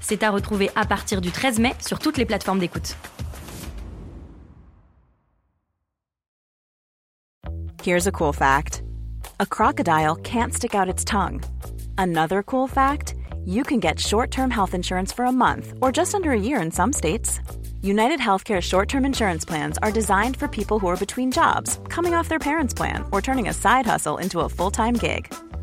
C'est à retrouver à partir du 13 mai sur toutes les plateformes d'écoute. Here's a cool fact a crocodile can't stick out its tongue. Another cool fact you can get short term health insurance for a month or just under a year in some states. United Healthcare short term insurance plans are designed for people who are between jobs, coming off their parents' plan, or turning a side hustle into a full time gig.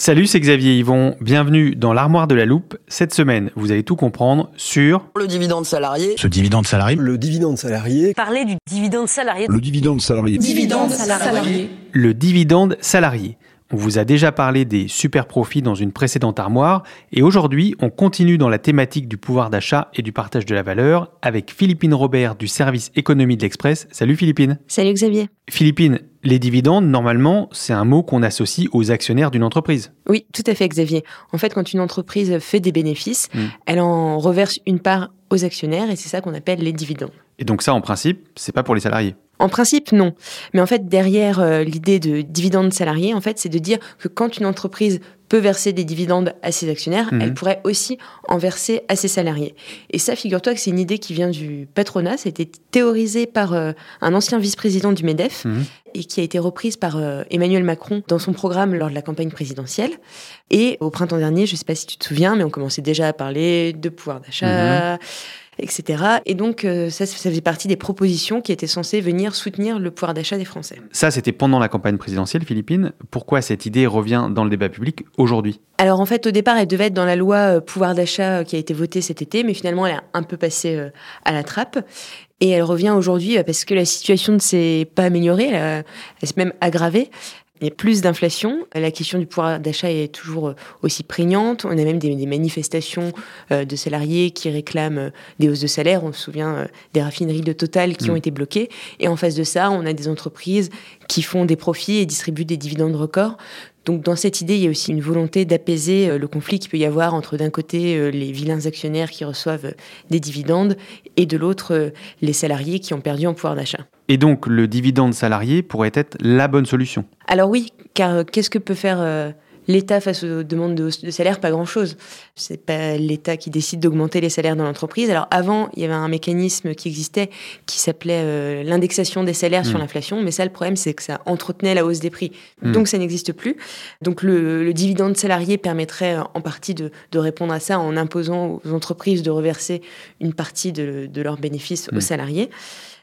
Salut, c'est Xavier Yvon. Bienvenue dans l'armoire de la loupe. Cette semaine, vous allez tout comprendre sur le dividende salarié, ce dividende salarié, le dividende salarié, parler du dividende salarié, le dividende salarié, dividende salarié, le dividende salarié. On vous a déjà parlé des super profits dans une précédente armoire et aujourd'hui on continue dans la thématique du pouvoir d'achat et du partage de la valeur avec Philippine Robert du service économie de l'Express. Salut Philippine. Salut Xavier. Philippine, les dividendes, normalement, c'est un mot qu'on associe aux actionnaires d'une entreprise. Oui, tout à fait Xavier. En fait, quand une entreprise fait des bénéfices, hmm. elle en reverse une part aux actionnaires et c'est ça qu'on appelle les dividendes. Et donc ça, en principe, c'est pas pour les salariés. En principe, non. Mais en fait, derrière euh, l'idée de dividendes salariés, en fait, c'est de dire que quand une entreprise peut verser des dividendes à ses actionnaires, mhm. elle pourrait aussi en verser à ses salariés. Et ça, figure-toi que c'est une idée qui vient du patronat. Ça a été théorisé par euh, un ancien vice-président du MEDEF mhm. et qui a été reprise par euh, Emmanuel Macron dans son programme lors de la campagne présidentielle. Et au printemps dernier, je ne sais pas si tu te souviens, mais on commençait déjà à parler de pouvoir d'achat. Mhm etc. Et donc, euh, ça, ça faisait partie des propositions qui étaient censées venir soutenir le pouvoir d'achat des Français. Ça, c'était pendant la campagne présidentielle philippine. Pourquoi cette idée revient dans le débat public aujourd'hui? Alors, en fait, au départ, elle devait être dans la loi euh, pouvoir d'achat euh, qui a été votée cet été, mais finalement, elle a un peu passé à la trappe. Et elle revient aujourd'hui parce que la situation ne s'est pas améliorée, elle, elle s'est même aggravée. Il y a plus d'inflation. La question du pouvoir d'achat est toujours euh, aussi prégnante. On a même des, manifestations euh, de salariés qui réclament euh, des hausses de salaire. On se souvient des raffineries de Total qui ont mm. été bloquées. Et en face de ça, on a des entreprises qui font des profits et distribuent des dividendes records. Donc dans cette idée, il y a aussi une volonté d'apaiser le conflit qu'il peut y avoir entre d'un côté les vilains actionnaires qui reçoivent des dividendes et de l'autre les salariés qui ont perdu en pouvoir d'achat. Et donc le dividende salarié pourrait être la bonne solution Alors oui, car euh, qu'est-ce que peut faire euh, l'État face aux demandes de, de salaire? Pas grand-chose. C'est pas l'État qui décide d'augmenter les salaires dans l'entreprise. Alors avant, il y avait un mécanisme qui existait qui s'appelait euh, l'indexation des salaires sur hmm. l'inflation, mais ça, le problème, c'est que ça entretenait la hausse des prix. Hmm. Donc ça n'existe plus. Donc le, dividende salarié permettrait en partie de, répondre à ça en imposant aux entreprises de reverser une partie de, leurs bénéfices aux hmm. salariés.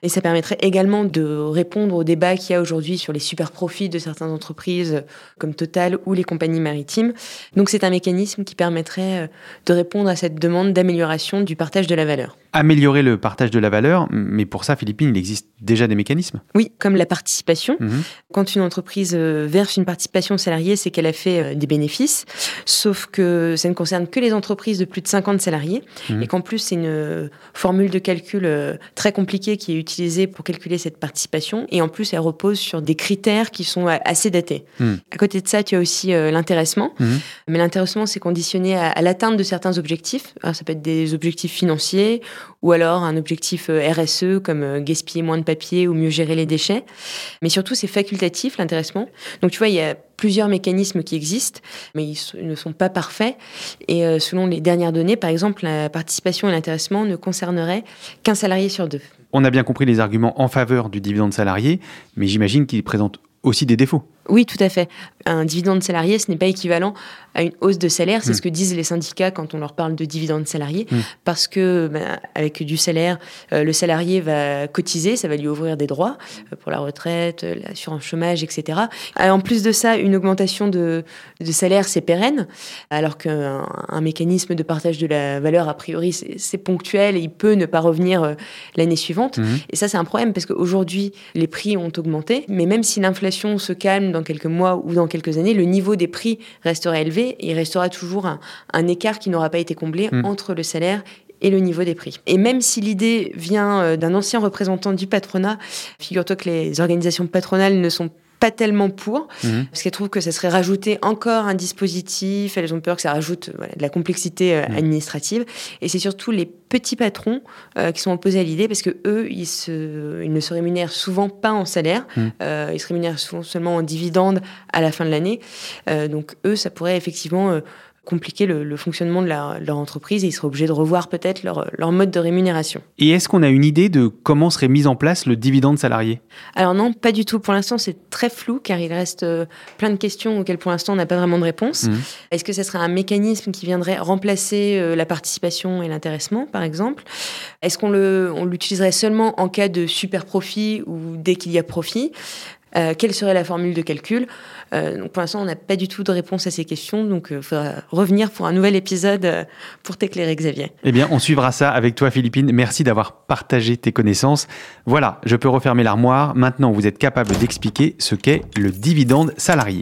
Et ça permettrait également de répondre au débat qu'il y a aujourd'hui sur les super profits de certaines entreprises comme Total ou les compagnies maritimes. Donc c'est un mécanisme qui permettrait euh, de répondre à cette demande d'amélioration du partage de la valeur améliorer le partage de la valeur, mais pour ça, Philippine, il existe déjà des mécanismes. Oui, comme la participation. Mhm. Quand une entreprise euh, verse une participation aux salariés, c'est qu'elle a fait euh, des bénéfices, sauf que ça ne concerne que les entreprises de plus de 50 salariés, mhm. et qu'en plus, c'est une euh, formule de calcul très compliquée qui est utilisée pour calculer cette participation, et en plus, elle repose sur des critères qui sont assez datés. Mhm. À côté de ça, tu as aussi l'intéressement, mais l'intéressement, c'est conditionné à, à l'atteinte de certains objectifs. Alors, ça peut être des objectifs financiers ou alors un objectif euh, RSE comme euh, gaspiller moins de papier ou mieux gérer les déchets. Mais surtout, c'est facultatif l'intéressement. Donc tu vois, il y a plusieurs mécanismes qui existent, mais ils ne sont pas parfaits. Et euh, selon les dernières données, par exemple, la participation et l'intéressement ne concerneraient qu'un salarié sur deux. On a bien compris les arguments en faveur du dividende salarié, mais j'imagine qu'il présente aussi des défauts. Oui, tout à fait. Un dividende salarié, ce n'est pas équivalent à une hausse de salaire. C'est hmm. ce que disent les syndicats quand on leur parle de dividende salarié. Hmm. Parce que, ben, avec du salaire, euh, le salarié va cotiser, ça va lui ouvrir des droits euh, pour la retraite, euh, l'assurance chômage, etc. en plus de ça, une augmentation de, salaire, c'est pérenne. Alors qu'un mécanisme de partage de la valeur, a priori, c'est ponctuel et il peut ne pas revenir l'année suivante. Hmm. Et ça, c'est un problème parce qu'aujourd'hui, les prix ont augmenté. Mais même si l'inflation se calme dans quelques mois ou dans quelques années, le niveau des prix restera élevé et il restera toujours un, écart qui n'aura pas été comblé hmm. entre le salaire et le niveau des prix. Et même si l'idée vient euh, d'un ancien représentant du patronat, figure-toi que les organisations patronales ne sont pas tellement pour, mhm. parce qu'elles trouvent que ça serait rajouter encore un dispositif, elles ont peur que ça rajoute de la complexité euh, mhm. administrative. Et c'est surtout les petits patrons euh, qui sont opposés à l'idée, parce que eux, ils, se, ils ne se rémunèrent souvent pas en salaire, mhm. euh, ils se rémunèrent souvent seulement en dividendes à la fin de l'année. donc eux, ça pourrait effectivement compliquer le, fonctionnement de leur, entreprise et ils seraient obligés de revoir peut-être leur, leur, mode de rémunération. Et est-ce qu'on a une idée de comment serait mis en place le dividende salarié? Alors non, pas du tout. Pour l'instant, c'est très flou car il reste euh, plein de questions auxquelles pour l'instant on n'a pas vraiment de réponse. Mmh. Est-ce que ce serait un mécanisme qui viendrait remplacer euh, la participation et l'intéressement, par exemple? Est-ce qu'on l'utiliserait seulement en cas de super profit ou dès qu'il y a profit? Euh, quelle serait la formule de calcul euh, Pour l'instant, on n'a pas du tout de réponse à ces questions, donc il euh, faudra revenir pour un nouvel épisode pour t'éclairer, Xavier. Eh bien, on suivra ça avec toi, Philippine. Merci d'avoir partagé tes connaissances. Voilà, je peux refermer l'armoire. Maintenant, vous êtes capable d'expliquer ce qu'est le dividende salarié.